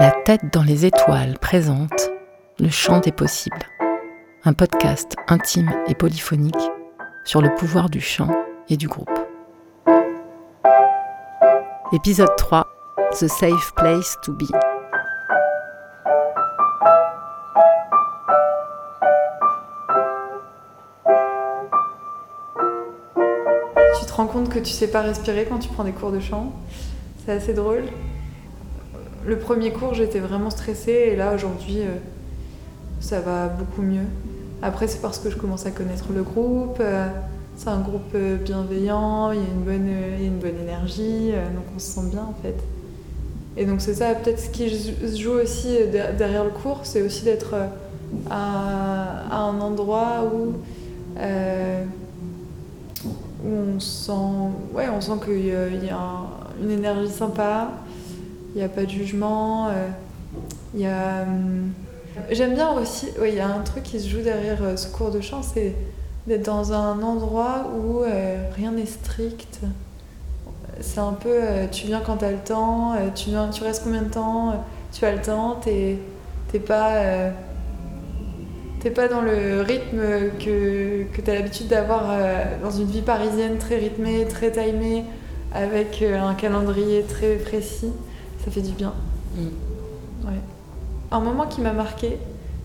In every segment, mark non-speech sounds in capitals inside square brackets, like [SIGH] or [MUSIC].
La tête dans les étoiles présente Le chant des possibles, un podcast intime et polyphonique sur le pouvoir du chant et du groupe. Épisode 3 The Safe Place to Be. Tu te rends compte que tu sais pas respirer quand tu prends des cours de chant? C'est assez drôle. Le premier cours, j'étais vraiment stressée et là, aujourd'hui, euh, ça va beaucoup mieux. Après, c'est parce que je commence à connaître le groupe. euh, C'est un groupe euh, bienveillant, il y a une bonne, une bonne énergie, donc on se sent bien en fait. Et donc c'est ça, peut-être ce qui se joue aussi der- derrière le cours, c'est aussi d'être à, un endroit où, où on sent, ouais, on sent qu'il y a, une énergie sympa, il n'y a pas de jugement, euh, il y a... hum, J'aime bien aussi, il y a un truc qui se joue derrière euh, ce cours de chant, c'est d'être dans un endroit où euh, rien n'est strict. C'est un peu, tu viens quand t'as le temps, tu, viens, tu restes combien de temps, tu as le temps, t'es pas, t'es pas dans le rythme que, que t'as l'habitude d'avoir dans une vie parisienne très rythmée, très timée, avec un calendrier très précis. Ça fait du bien. Ouais. Un moment qui m'a marqué,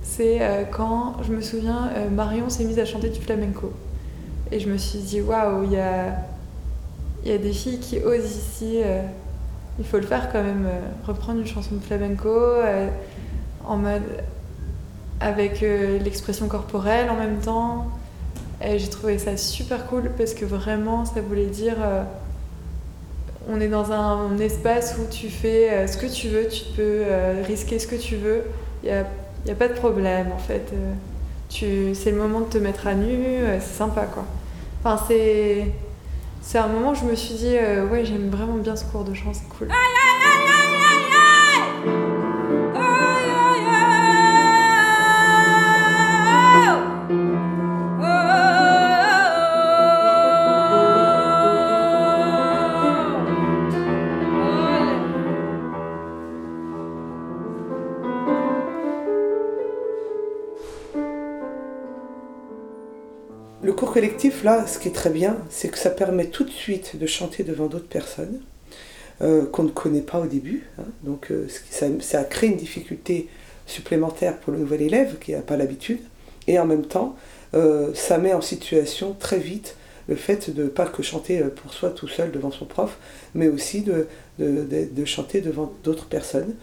c'est euh, quand, je me souviens, euh, Marion s'est mise à chanter du flamenco. Et je me suis dit, waouh, il y a, y a des filles qui osent ici. euh, il faut le faire quand même, reprendre une chanson de flamenco en mode avec l'expression corporelle en même temps. Et j'ai trouvé ça super cool parce que vraiment, ça voulait dire on est dans un espace où tu fais euh, ce que tu veux, tu peux euh, risquer ce que tu veux. Il n'y a, y a pas de problème en fait. Euh, c'est le moment de te mettre à nu, c'est sympa quoi. Enfin, c'est, c'est un moment où je me suis dit, ouais, j'aime vraiment bien ce cours de chant, c'est cool. Là, ce qui est très bien, c'est que ça permet tout de suite de chanter devant d'autres personnes euh, qu'on ne connaît pas au début. hein. Donc euh, ça, crée une difficulté supplémentaire pour le nouvel élève qui n'a pas l'habitude. Et en même temps, euh, ça met en situation très vite le fait de pas que chanter pour soi tout seul devant son prof, mais aussi de, de- chanter devant d'autres personnes.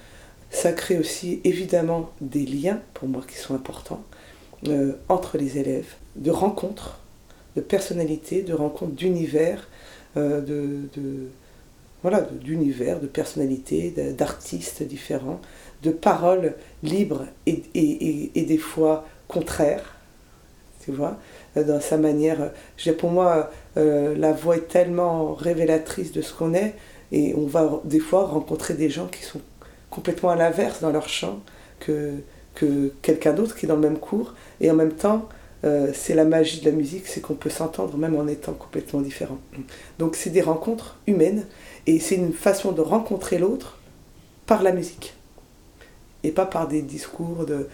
Ça crée aussi évidemment des liens, pour moi, qui sont importants, entre les élèves, de rencontres, de personnalités, de rencontres d'univers, euh, de, de- d'univers, de personnalités, d'artistes différents, de paroles libres et, des fois contraires, tu vois, euh, dans sa manière. Veux dire, pour moi, euh, la voix est tellement révélatrice de ce qu'on est, et on va des fois rencontrer des gens qui sont complètement à l'inverse dans leur chant que, que quelqu'un d'autre qui est dans le même cours, et en même temps, euh, c'est la magie de la musique, c'est qu'on peut s'entendre même en étant complètement différent. Donc c'est des rencontres humaines et c'est une façon de rencontrer l'autre par la musique et pas par des discours de,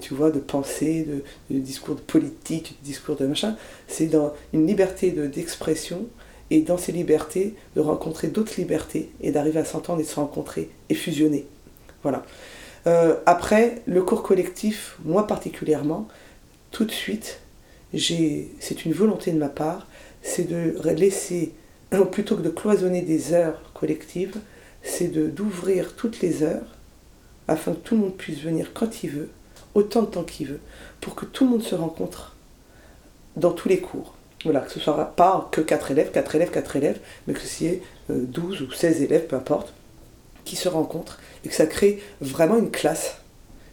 tu vois, de pensée, de, discours de politique, de discours de machin. C'est dans une liberté de- d'expression et dans ces libertés de rencontrer d'autres libertés et d'arriver à s'entendre et de se rencontrer et fusionner. Voilà. Euh, après, le cours collectif, moi particulièrement, tout de suite, c'est une volonté de ma part, c'est de laisser, plutôt que de cloisonner des heures collectives, c'est d'ouvrir toutes les heures afin que tout le monde puisse venir quand il veut, autant de temps qu'il veut, pour que tout le monde se rencontre dans tous les cours. Voilà, que ce soit pas que 4 élèves, 4 élèves, 4 élèves, mais que ce soit 12 ou 16 élèves, peu importe, qui se rencontrent et que ça crée vraiment une classe,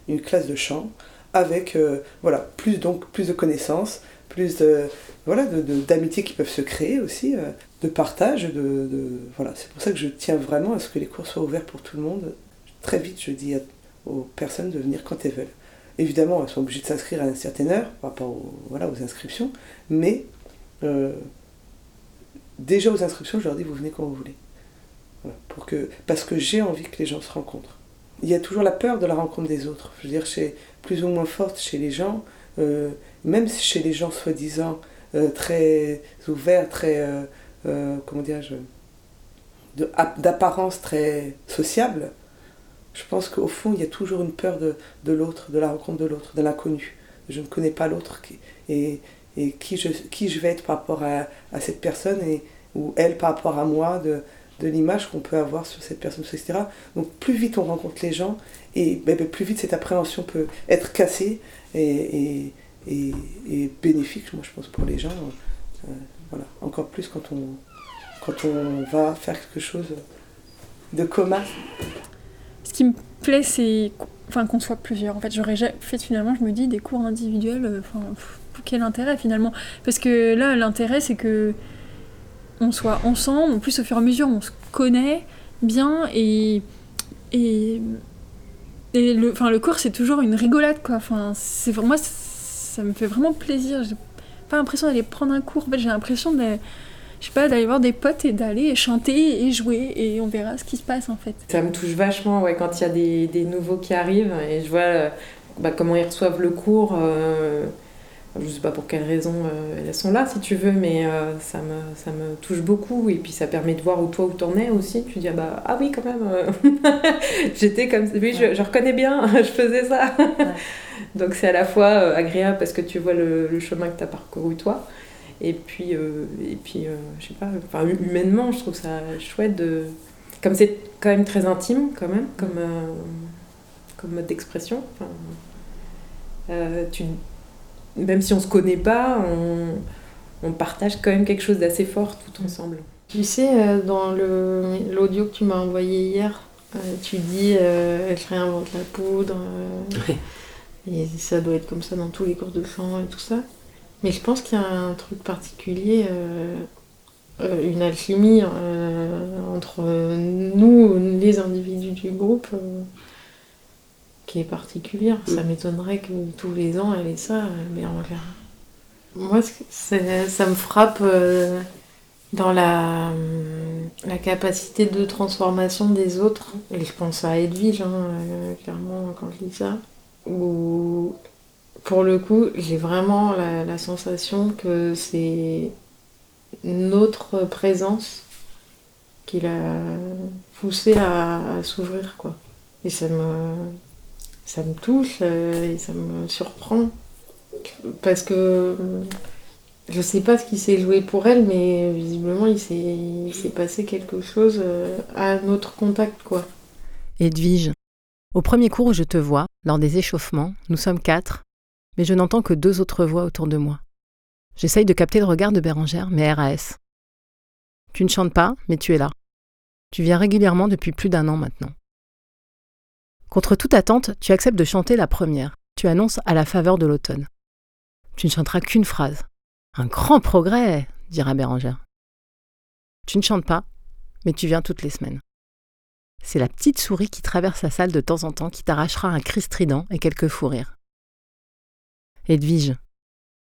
une classe de chant avec euh, voilà, plus, donc, plus de connaissances, plus de, voilà, d'amitiés qui peuvent se créer aussi, euh, de partage. De, voilà. C'est pour ça que je tiens vraiment à ce que les cours soient ouverts pour tout le monde. Très vite, je dis aux personnes de venir quand elles veulent. Évidemment, elles sont obligées de s'inscrire à une certaine heure par rapport aux, voilà, aux inscriptions, mais euh, déjà aux inscriptions, je leur dis vous venez quand vous voulez. Pour que, parce que j'ai envie que les gens se rencontrent. il y a toujours la peur de la rencontre des autres. Je veux dire, plus ou moins forte chez les gens, euh, même chez les gens soi-disant euh, très ouverts, très, euh, comment dirais-je, d'apparence très sociable. Je pense qu'au fond, il y a toujours une peur de, de l'autre, de la rencontre de l'autre, de l'inconnu. Je ne connais pas l'autre et, et qui, je, qui je vais être par rapport à, à cette personne et, ou elle par rapport à moi, de, de l'image qu'on peut avoir sur cette personne, etc. Donc plus vite on rencontre les gens, et ben, ben, plus vite cette appréhension peut être cassée et, et, et, bénéfique, moi je pense, pour les gens. Euh, voilà. Encore plus quand on, quand on va faire quelque chose de commun. Ce qui me plaît, c'est enfin, qu'on soit plusieurs. En fait, j'aurais fait finalement, je me dis, des cours individuels, euh, enfin, quel intérêt finalement? Parce que là, l'intérêt, c'est que on soit ensemble, en plus au fur et à mesure on se connaît bien et, et, et le, enfin, le cours c'est toujours une rigolade quoi. Enfin, c'est, moi ça me fait vraiment plaisir. J'ai pas l'impression d'aller prendre un cours, en fait j'ai l'impression de, je sais pas, d'aller voir des potes et d'aller chanter et jouer et on verra ce qui se passe en fait. Ça me touche vachement ouais, quand il y a des, des, nouveaux qui arrivent et je vois euh, bah, comment ils reçoivent le cours. Euh je sais pas pour quelles raisons euh, elles sont là si tu veux, mais euh, ça, me, ça me touche beaucoup et puis ça permet de voir où toi où t'en es aussi. Tu dis ah bah ah oui quand même, euh, [LAUGHS] j'étais comme oui je, je, reconnais bien, [LAUGHS] je faisais ça. Donc c'est à la fois agréable parce que tu vois le, le chemin que tu as parcouru toi. Et puis, et puis je sais pas, enfin, humainement, je trouve ça chouette de. Comme c'est quand même très intime, quand même, comme, comme mode d'expression. Enfin, tu même si on se connaît pas, on, on partage quand même quelque chose d'assez fort tout ensemble. Tu sais, euh, dans l'audio que tu m'as envoyé hier, euh, tu dis euh, je réinvente la poudre. Et ça doit être comme ça dans tous les cours de chant et tout ça. Mais je pense qu'il y a un truc particulier, une alchimie entre nous, les individus du groupe qui est particulière. Ça mm. m'étonnerait que tous les ans elle ait ça, mais en verra. Moi, ça me frappe euh, dans la, la capacité de transformation des autres. Et je pense à Edwige, hein, euh, clairement, quand je dis ça. Où, pour le coup, j'ai vraiment la, sensation que c'est notre présence qui l'a poussé à, à s'ouvrir, quoi. Et ça me, ça me touche euh, et ça me surprend. Parce que je sais pas ce qui s'est joué pour elle, mais visiblement il s'est passé quelque chose euh, à notre contact, quoi. Edwige, au premier cours où je te vois, lors des échauffements, nous sommes quatre, mais je n'entends que deux autres voix autour de moi. J'essaye de capter le regard de Bérangère, mais RAS. Tu ne chantes pas, mais tu es là. Tu viens régulièrement depuis plus d'un an maintenant. Contre toute attente, tu acceptes de chanter la première. Tu annonces à la faveur de l'automne. Tu ne chanteras qu'une phrase. Un grand progrès, dira Bérangère. Tu ne chantes pas, mais tu viens toutes les semaines. C'est la petite souris qui traverse la salle de temps en temps qui t'arrachera un cri strident et quelques fous rires. Edwige,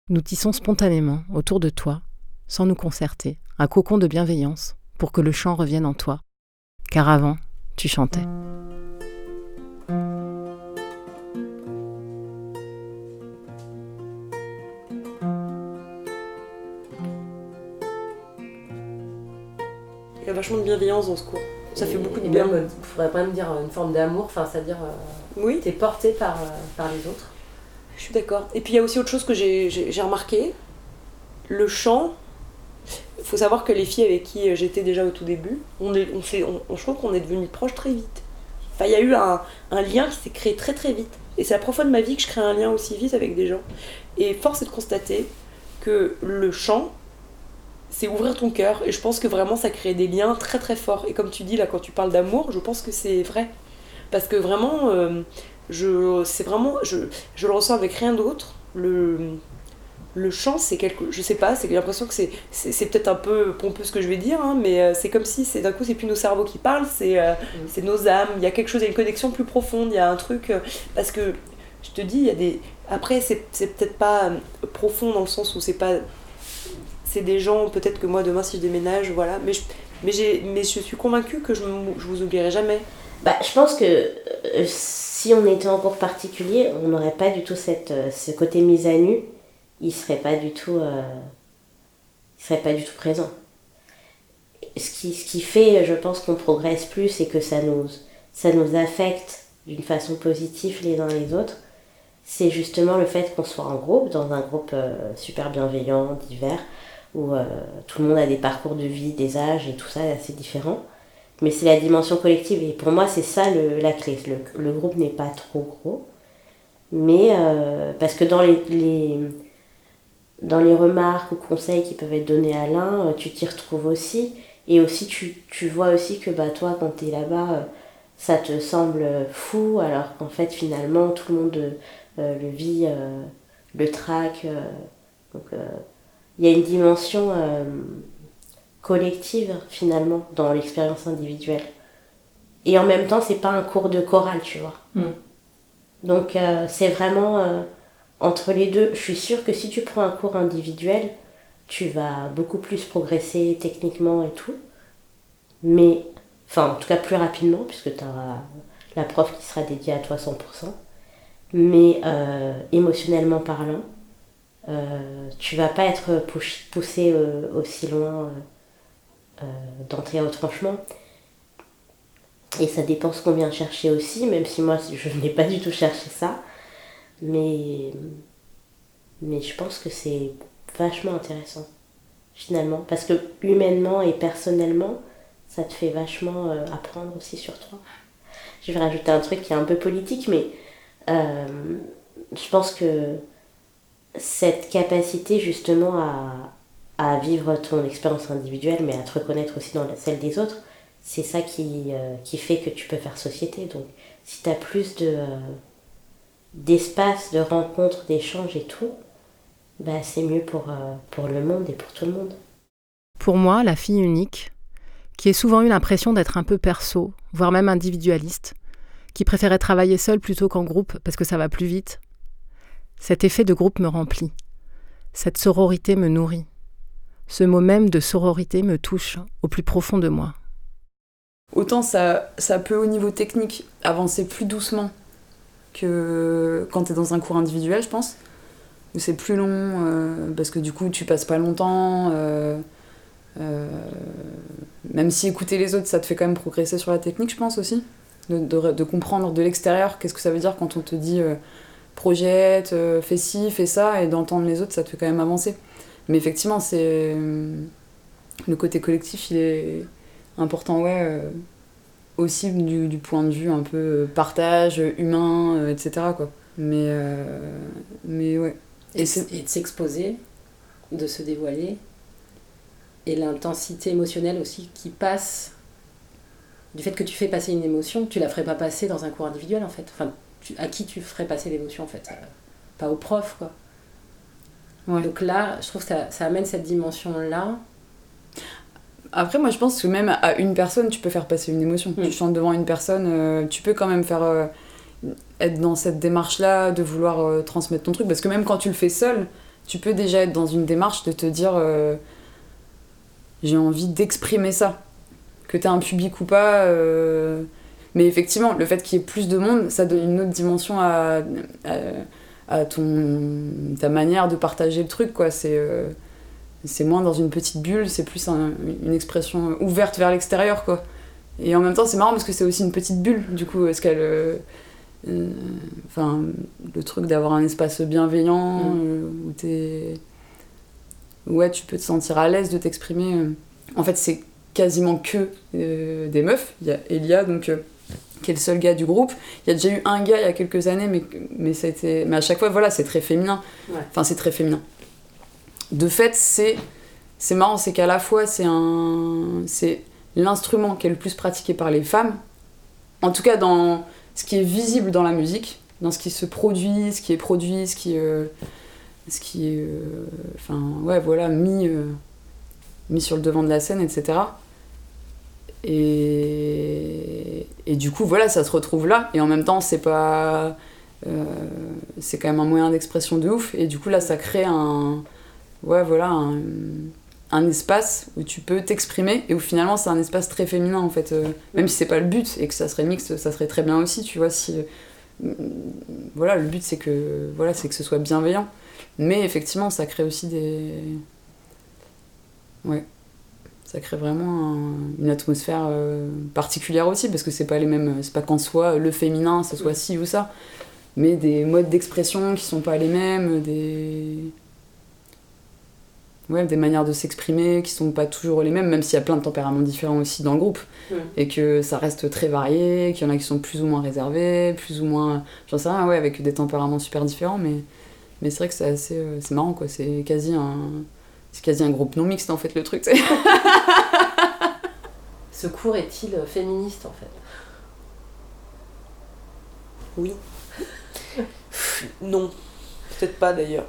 nous tissons spontanément autour de toi, sans nous concerter, un cocon de bienveillance pour que le chant revienne en toi, car avant, tu chantais. Vachement de bienveillance dans ce cours. Ça fait beaucoup de bien. Il faudrait pas me dire une forme d'amour, enfin, c'est-à-dire. Euh, oui. T'es porté par, euh, par les autres. Je suis d'accord. Et puis il y a aussi autre chose que j'ai remarqué. Le chant. Il faut savoir que les filles avec qui euh, j'étais déjà au tout début, on est, on fait, on, je trouve qu'on est devenus proches très vite. Enfin, il y a eu un, un lien qui s'est créé très très vite. Et c'est la première fois de ma vie que je crée un lien aussi vite avec des gens. Et force est de constater que le chant, c'est ouvrir ton cœur. Et je pense que vraiment, ça crée des liens très très forts. Et comme tu dis là, quand tu parles d'amour, je pense que c'est vrai. Parce que vraiment, euh, je, c'est vraiment, je, je le ressens avec rien d'autre. Le, le chant, c'est quelque. Je sais pas, c'est l'impression que c'est, c'est, peut-être un peu pompeux ce que je vais dire, hein, mais euh, c'est comme si c'est, d'un coup, c'est plus nos cerveaux qui parlent, c'est, euh, mm. c'est nos âmes. Il y a quelque chose, il y a une connexion plus profonde, il y a un truc. parce que je te dis, il y a des. Après, c'est, c'est peut-être pas profond dans le sens où c'est pas des gens, peut-être que moi demain si je déménage, voilà. Mais je, mais mais je suis convaincue que je, je vous oublierai jamais. Bah, je pense que euh, si on était en cours particulier, on n'aurait pas du tout cette, euh, ce côté mise à nu. Il serait pas du tout, euh, il serait pas du tout présent. Ce qui, ce qui fait, je pense, qu'on progresse plus, c'est que ça nous, ça nous affecte d'une façon positive les uns les autres. C'est justement le fait qu'on soit en groupe, dans un groupe super bienveillant, divers, où euh, tout le monde a des parcours de vie, des âges et tout ça assez différents. Mais c'est la dimension collective et pour moi c'est ça le, la clé. Le, groupe n'est pas trop gros. Mais euh, parce que dans les, dans les remarques ou conseils qui peuvent être donnés à l'un, euh, tu t'y retrouves aussi. Et aussi tu, vois aussi que bah, toi quand tu es là-bas, ça te semble fou alors qu'en fait finalement tout le monde le vit, le traque. Il y a une dimension euh, collective finalement dans l'expérience individuelle. Et en même temps, c'est pas un cours de chorale, tu vois. Mm. Donc euh, c'est vraiment euh, entre les deux. Je suis sûre que si tu prends un cours individuel, tu vas beaucoup plus progresser techniquement et tout. Mais, enfin en tout cas plus rapidement, puisque tu auras la prof qui sera dédiée à toi 100%. Mais émotionnellement parlant, tu vas pas être poussé euh, aussi loin euh, euh, d'entrer au tranchement. Et ça dépend ce qu'on vient chercher aussi, même si moi je n'ai pas du tout cherché ça. Mais, mais je pense que c'est vachement intéressant, finalement. Parce que humainement et personnellement, ça te fait vachement euh, apprendre aussi sur toi. Je vais rajouter un truc qui est un peu politique, mais euh, je pense que cette capacité justement à, à vivre ton expérience individuelle, mais à te reconnaître aussi dans celle des autres, c'est ça qui, euh, qui fait que tu peux faire société. Donc, si tu as plus de, euh, d'espace, de rencontres, d'échanges et tout, bah, c'est mieux pour, euh, pour le monde et pour tout le monde. Pour moi, la fille unique, qui a souvent eu l'impression d'être un peu perso, voire même individualiste, qui préférait travailler seule plutôt qu'en groupe parce que ça va plus vite, cet effet de groupe me remplit. Cette sororité me nourrit. Ce mot même de sororité me touche au plus profond de moi. Autant ça, ça peut au niveau technique avancer plus doucement que quand tu es dans un cours individuel, je pense. C'est plus long, euh, parce que du coup tu passes pas longtemps. euh, euh, même si écouter les autres, ça te fait quand même progresser sur la technique, je pense aussi. De, comprendre de l'extérieur qu'est-ce que ça veut dire quand on te dit projette, euh, fais ci, fais ça, et d'entendre les autres, ça te fait quand même avancer. Mais effectivement, c'est. euh, Le côté collectif, il est important, ouais. euh, aussi du, du point de vue un peu partage, humain, euh, etc. Quoi. Mais, mais ouais. Et, et de s'exposer, de se dévoiler, et l'intensité émotionnelle aussi qui passe du fait que tu fais passer une émotion, tu la ferais pas passer dans un cours individuel en fait. Enfin, tu- à qui tu ferais passer l'émotion en fait Euh, Pas au prof quoi. Ouais. Donc là, je trouve que ça, ça amène cette dimension-là. Après, moi, je pense que même à une personne, tu peux faire passer une émotion. Mm. Tu chantes devant une personne, euh, tu peux quand même faire euh, être dans cette démarche-là, de vouloir euh, transmettre ton truc. Parce que même quand tu le fais seul, tu peux déjà être dans une démarche de te dire j'ai envie d'exprimer ça. Que tu un public ou pas. Mais effectivement, le fait qu'il y ait plus de monde, ça donne une autre dimension à, à, à ton, ta manière de partager le truc. quoi. C'est. euh, moins dans une petite bulle, c'est plus un- une expression ouverte vers l'extérieur, quoi. Et en même temps, c'est marrant parce que c'est aussi une petite bulle, du coup, est-ce qu'elle... euh, euh, Enfin, le truc d'avoir un espace bienveillant, Mm. euh, où t'es... Ouais, tu peux te sentir à l'aise de t'exprimer. En fait, c'est quasiment que euh, des meufs. Il y a Elia, donc... euh, qui est le seul gars du groupe. Il y a déjà eu un gars il y a quelques années, mais, mais, mais à chaque fois, voilà, c'est très féminin. Ouais. Enfin, c'est très féminin de fait, c'est c'est marrant, c'est qu'à la fois c'est un c'est l'instrument qui est le plus pratiqué par les femmes. En tout cas, dans ce qui est visible dans la musique, dans ce qui se produit, ce qui est produit, ce qui euh, ce qui est euh, enfin ouais voilà mis euh, mis sur le devant de la scène, etc. Et, du coup, voilà, ça se retrouve là. Et en même temps, c'est pas. euh, c'est quand même un moyen d'expression de ouf. Et du coup, là, ça crée un. Ouais, voilà, un, espace où tu peux t'exprimer et où finalement c'est un espace très féminin en fait. euh, même si c'est pas le but et que ça serait mixte, ça serait très bien aussi, tu vois. Si, euh, voilà, le but c'est que, voilà, c'est que ce soit bienveillant. Mais effectivement, ça crée aussi des. Ouais. Ça crée vraiment un- une atmosphère euh, particulière aussi parce que c'est pas les mêmes. C'est pas qu'en soi le féminin, ça soit ci ou ça. Mais des modes d'expression qui sont pas les mêmes, des ouais, des manières de s'exprimer qui sont pas toujours les mêmes, même s'il y a plein de tempéraments différents aussi dans le groupe. Mm. Et que ça reste très varié, qu'il y en a qui sont plus ou moins réservés, plus ou moins. J'en sais rien, ouais, avec des tempéraments super différents, mais, mais c'est vrai que c'est assez. euh, c'est marrant, quoi. C'est quasi un. C'est quasi un groupe non mixte en fait le truc. [LAUGHS] Ce cours est-il féministe en fait? Oui. non, peut-être pas d'ailleurs.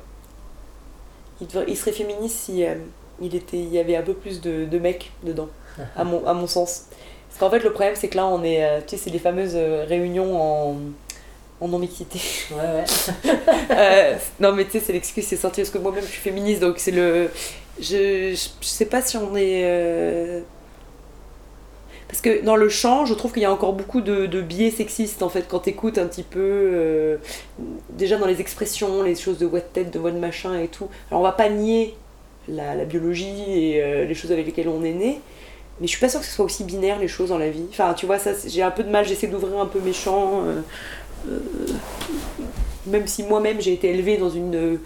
Il, devrait- il serait féministe si euh, il, était, il y avait un peu plus de, de mecs dedans, à mon, à mon sens. Parce qu'en fait, le problème, c'est que là, on est. euh, tu sais, c'est les fameuses euh, réunions en, en non-mixité. Ouais, ouais. [LAUGHS] Euh, non, mais tu sais, c'est l'excuse, c'est sorti parce que moi-même, je suis féministe, donc c'est le. Je, je, je sais pas si on est. euh, Parce que dans le chant, je trouve qu'il y a encore beaucoup de, de biais sexistes en fait quand t'écoutes un petit peu. euh, déjà dans les expressions, les choses de voix de tête, de voix de machin et tout. Alors on va pas nier la, la biologie et les choses avec lesquelles on est né. Mais je suis pas sûre que ce soit aussi binaire les choses dans la vie. Enfin, tu vois, ça, j'ai un peu de mal, j'essaie d'ouvrir un peu mes champs. euh, même si moi-même j'ai été élevée dans une, euh,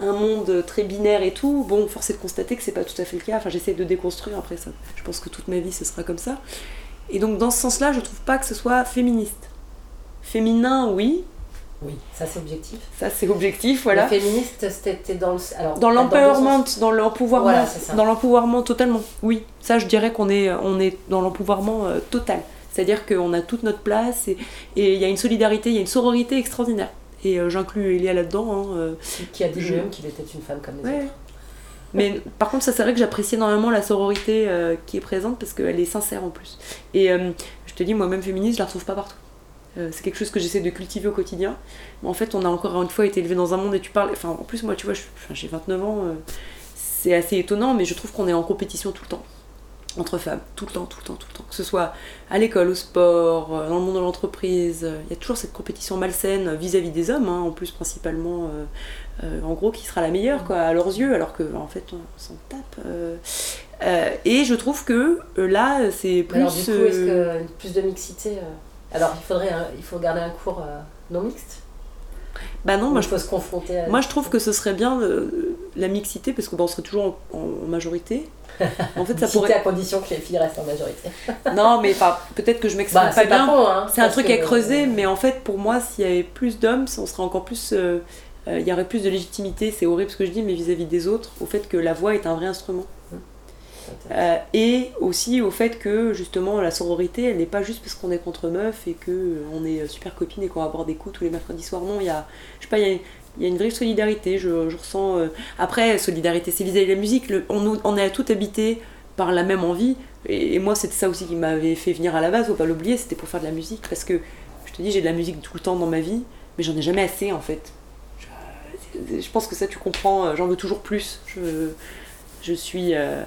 un monde très binaire et tout, bon, force est de constater que c'est pas tout à fait le cas. Enfin, j'essaie de déconstruire après ça. Je pense que toute ma vie ce sera comme ça. Et donc, dans ce sens-là, je trouve pas que ce soit féministe. Féminin, oui, Oui, ça c'est objectif. ça c'est objectif, voilà. Le féministe, c'était dans le. Alors, Dans l'empowerment, l'empouvoirment, Voilà, dans l'empouvoirment totalement. Oui, ça je dirais qu'on est, on est dans l'empouvoirment euh, total. C'est-à-dire qu'on a toute notre place et il y a une solidarité, il y a une sororité extraordinaire. Et euh, j'inclus Elia là-dedans. hein, euh. Qui a dit Je- lui-même qu'il était une femme comme les Ouais. autres. Mais par contre, ça c'est vrai que j'apprécie énormément la sororité euh, qui est présente parce qu'elle est sincère en plus. Et euh, je te dis, moi-même féministe, je la retrouve pas partout. Euh, c'est quelque chose que j'essaie de cultiver au quotidien. Mais en fait, on a encore une fois été élevé dans un monde et tu parles. Enfin, en plus, moi, tu vois, j'ai 29 ans, c'est assez étonnant, mais je trouve qu'on est en compétition tout le temps. Entre femmes, tout le temps, tout le temps, tout le temps. Que ce soit à l'école, au sport, euh, dans le monde de l'entreprise, euh, il y a toujours cette compétition malsaine vis-à-vis des hommes, hein, en plus, principalement. euh, euh, en gros, qui sera la meilleure, quoi, à leurs yeux, alors que en fait, on s'en tape. euh. Et je trouve que là, c'est plus. Alors, du coup, est-ce que plus de mixité. Alors, il faudrait. Il faut garder un cours non mixte? Bah non, moi Moi, je se confronter à. Moi, je trouve que ce serait bien la mixité, parce que bon, on serait toujours en, en majorité. En fait, ça pourrait. à condition que les filles restent en majorité. [LAUGHS] Non, mais peut-être que je m'exprime Bah, pas bien. hein. c'est un truc à creuser, mais en fait, pour moi, s'il y avait plus d'hommes, on serait encore plus. euh, euh, Il y aurait plus de légitimité, c'est horrible ce que je dis, mais vis-à-vis des autres, au fait que la voix est un vrai instrument. Euh, et aussi au fait que justement la sororité elle n'est pas juste parce qu'on est contre meufs et que on est super copines et qu'on va boire des coups tous les mercredis soirs non il y a je sais pas il y a, il y a une vraie solidarité je, ressens euh, après solidarité c'est vis-à-vis de la musique on, on est tout habité par la même envie et, moi c'était ça aussi qui m'avait fait venir à la base faut pas l'oublier c'était pour faire de la musique parce que je te dis j'ai de la musique tout le temps dans ma vie mais j'en ai jamais assez en fait je, pense que ça tu comprends j'en veux toujours plus je, je suis euh,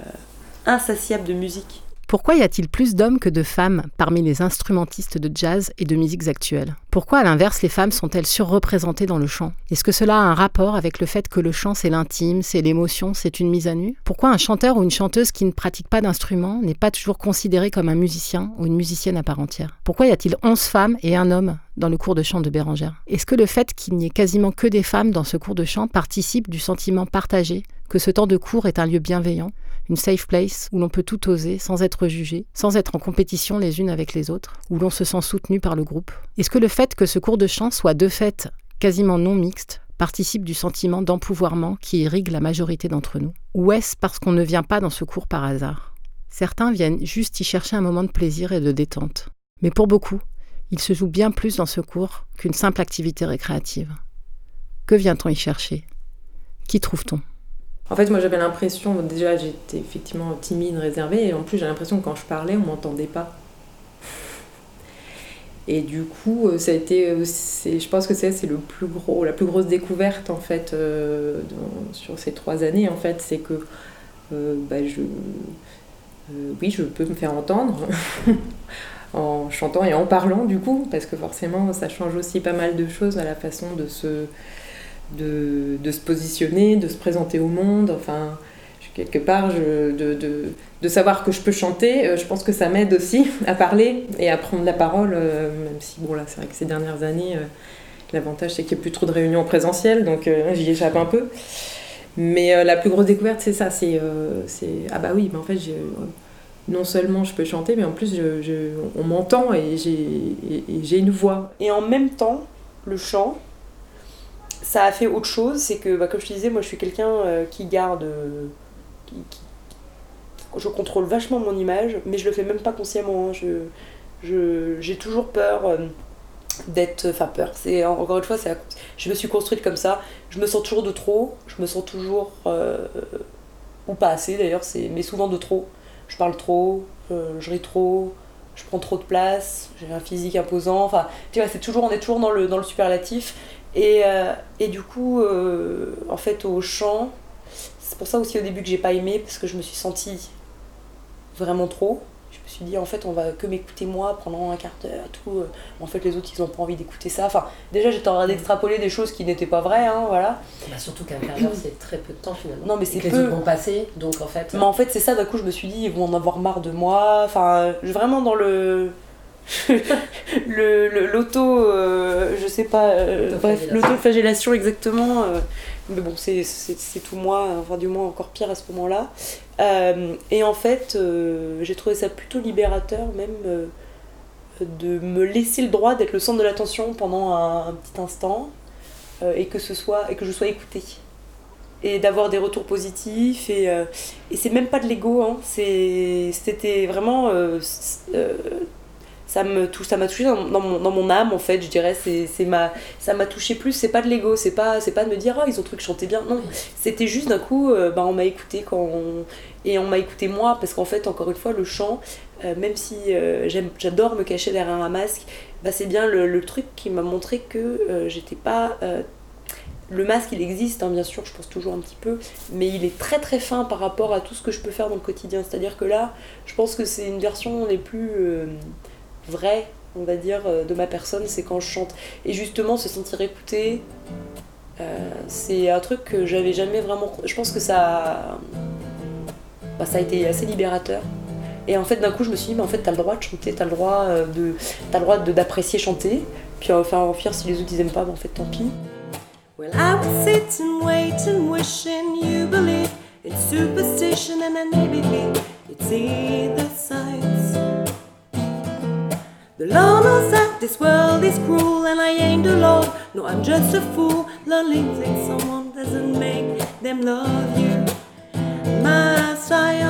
insatiable de musique. Pourquoi y a-t-il plus d'hommes que de femmes parmi les instrumentistes de jazz et de musiques actuelles? Pourquoi, à l'inverse, les femmes sont-elles surreprésentées dans le chant? Est-ce que cela a un rapport avec le fait que le chant, c'est l'intime, c'est l'émotion, c'est une mise à nu? Pourquoi un chanteur ou une chanteuse qui ne pratique pas d'instrument n'est pas toujours considéré comme un musicien ou une musicienne à part entière? Pourquoi y a-t-il 11 femmes et un homme dans le cours de chant de Bérangère? Est-ce que le fait qu'il n'y ait quasiment que des femmes dans ce cours de chant participe du sentiment partagé que ce temps de cours est un lieu bienveillant? Une safe place où l'on peut tout oser sans être jugé, sans être en compétition les unes avec les autres, où l'on se sent soutenu par le groupe. Est-ce que le fait que ce cours de chant soit de fait quasiment non mixte participe du sentiment d'empouvoirment qui irrigue la majorité d'entre nous? Ou est-ce parce qu'on ne vient pas dans ce cours par hasard? Certains viennent juste y chercher un moment de plaisir et de détente. Mais pour beaucoup, il se joue bien plus dans ce cours qu'une simple activité récréative. Que vient-on y chercher? Qui trouve-t-on? En fait, moi j'avais l'impression, déjà j'étais effectivement timide, réservée, et en plus j'ai l'impression que quand je parlais, on m'entendait pas. Et du coup, euh, ça a été, euh, je pense que c'est la plus grosse découverte en fait euh, sur ces trois années en fait, c'est que bah, je, oui, je peux me faire entendre [LAUGHS] en chantant et en parlant du coup, parce que forcément ça change aussi pas mal de choses à la façon de se, de, de se positionner, de se présenter au monde. Enfin, quelque part, de, de, de, savoir que je peux chanter, euh, je pense que ça m'aide aussi [LAUGHS] à parler et à prendre la parole, euh, même si, bon, là, c'est vrai que ces dernières années, euh, l'avantage, c'est qu'il n'y a plus trop de réunions présentielles, donc j'y échappe un peu. Mais la plus grosse découverte, c'est ça, c'est, ah bah oui, mais en fait, non seulement je peux chanter, mais en plus, je, je, on m'entend et j'ai une voix. Et en même temps, le chant, ça a fait autre chose, c'est que, bah, comme je te disais, moi je suis quelqu'un qui garde je contrôle vachement mon image, mais je le fais même pas consciemment. Hein. Je, j'ai toujours peur euh, d'être. Enfin, peur. Encore une fois, je me suis construite comme ça. Je me sens toujours de trop. Je me sens toujours. Euh, ou pas assez d'ailleurs, mais souvent de trop. Je parle trop, euh, je ris trop, je prends trop de place, j'ai un physique imposant. Enfin, tu vois, c'est toujours, on est toujours dans le, superlatif. Et, et du coup, en fait, au chant, c'est pour ça aussi au début que j'ai pas aimé, parce que je me suis sentie vraiment trop. Je me suis dit, en fait, on va que m'écouter moi pendant un quart d'heure, tout. En fait, les autres, ils ont pas envie d'écouter ça. Enfin, déjà, j'étais en train d'extrapoler des choses qui n'étaient pas vraies, hein, voilà. Bah, surtout qu'un quart d'heure, c'est très peu de temps finalement. Non, mais c'est peu. Les autres vont passer, donc en fait. Mais en fait, c'est ça, d'un coup, je me suis dit, ils vont en avoir marre de moi. Enfin, vraiment dans [LAUGHS] le. le l'auto euh, je sais pas euh, bref l'autoflagellation exactement euh, mais bon, c'est tout moi, enfin du moins encore pire à ce moment-là. Euh, et en fait, euh, j'ai trouvé ça plutôt libérateur même euh, de me laisser le droit d'être le centre de l'attention pendant un, petit instant et que ce soit et que je sois écoutée et d'avoir des retours positifs et, et c'est même pas de l'ego hein, c'était vraiment ça me touche ça m'a touché dans, mon, dans, mon, âme en fait je dirais c'est ma ça m'a touché plus c'est pas de l'ego c'est pas c'est pas de me dire oh ils ont truc chanter bien. Non c'était juste d'un coup euh, bah, on m'a écouté quand et on m'a écouté moi parce qu'en fait encore une fois le chant euh, même si euh, j'adore me cacher derrière un masque bah, c'est bien le, le, truc qui m'a montré que j'étais pas le masque il existe hein, bien sûr je pense toujours un petit peu mais il est très très fin par rapport à tout ce que je peux faire dans le quotidien. C'est à dire que là je pense que c'est une version les plus vrai, on va dire, euh, de ma personne, c'est quand je chante. Et justement, se sentir écouté, euh, c'est un truc que j'avais jamais vraiment. Je pense que ça, bah, ça a été assez libérateur. Et en fait, d'un coup, je me suis dit, mais en fait, t'as le droit de chanter, t'as le droit euh, de, as le droit d'apprécier chanter. Puis enfin, en faire si les autres ils aiment pas, bah, en fait, tant pis. Well, I sitting, waiting, wishing you believe in superstition and the signs. The law knows that this world is cruel and I ain't the Lord. No, I'm just a fool. Lonely think someone doesn't make them love you. Must I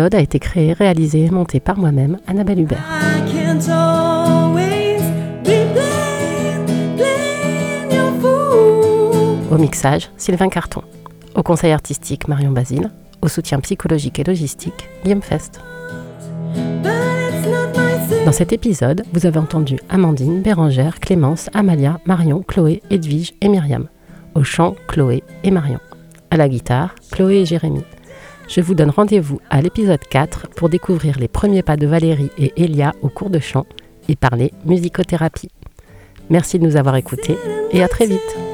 épisode a été créé, réalisé et monté par moi-même, Annabelle Hubert. Au mixage, Sylvain Carton. Au conseil artistique, Marion Basile. Au soutien psychologique et logistique, Guillaume Fest. Dans cet épisode, vous avez entendu Amandine, Bérangère, Clémence, Amalia, Marion, Chloé, Edwige et Myriam. Au chant, Chloé et Marion. À la guitare, Chloé et Jérémy. Je vous donne rendez-vous à l'épisode 4 pour découvrir les premiers pas de Valérie et Elia au cours de chant et parler musicothérapie. Merci de nous avoir écoutés et à très vite.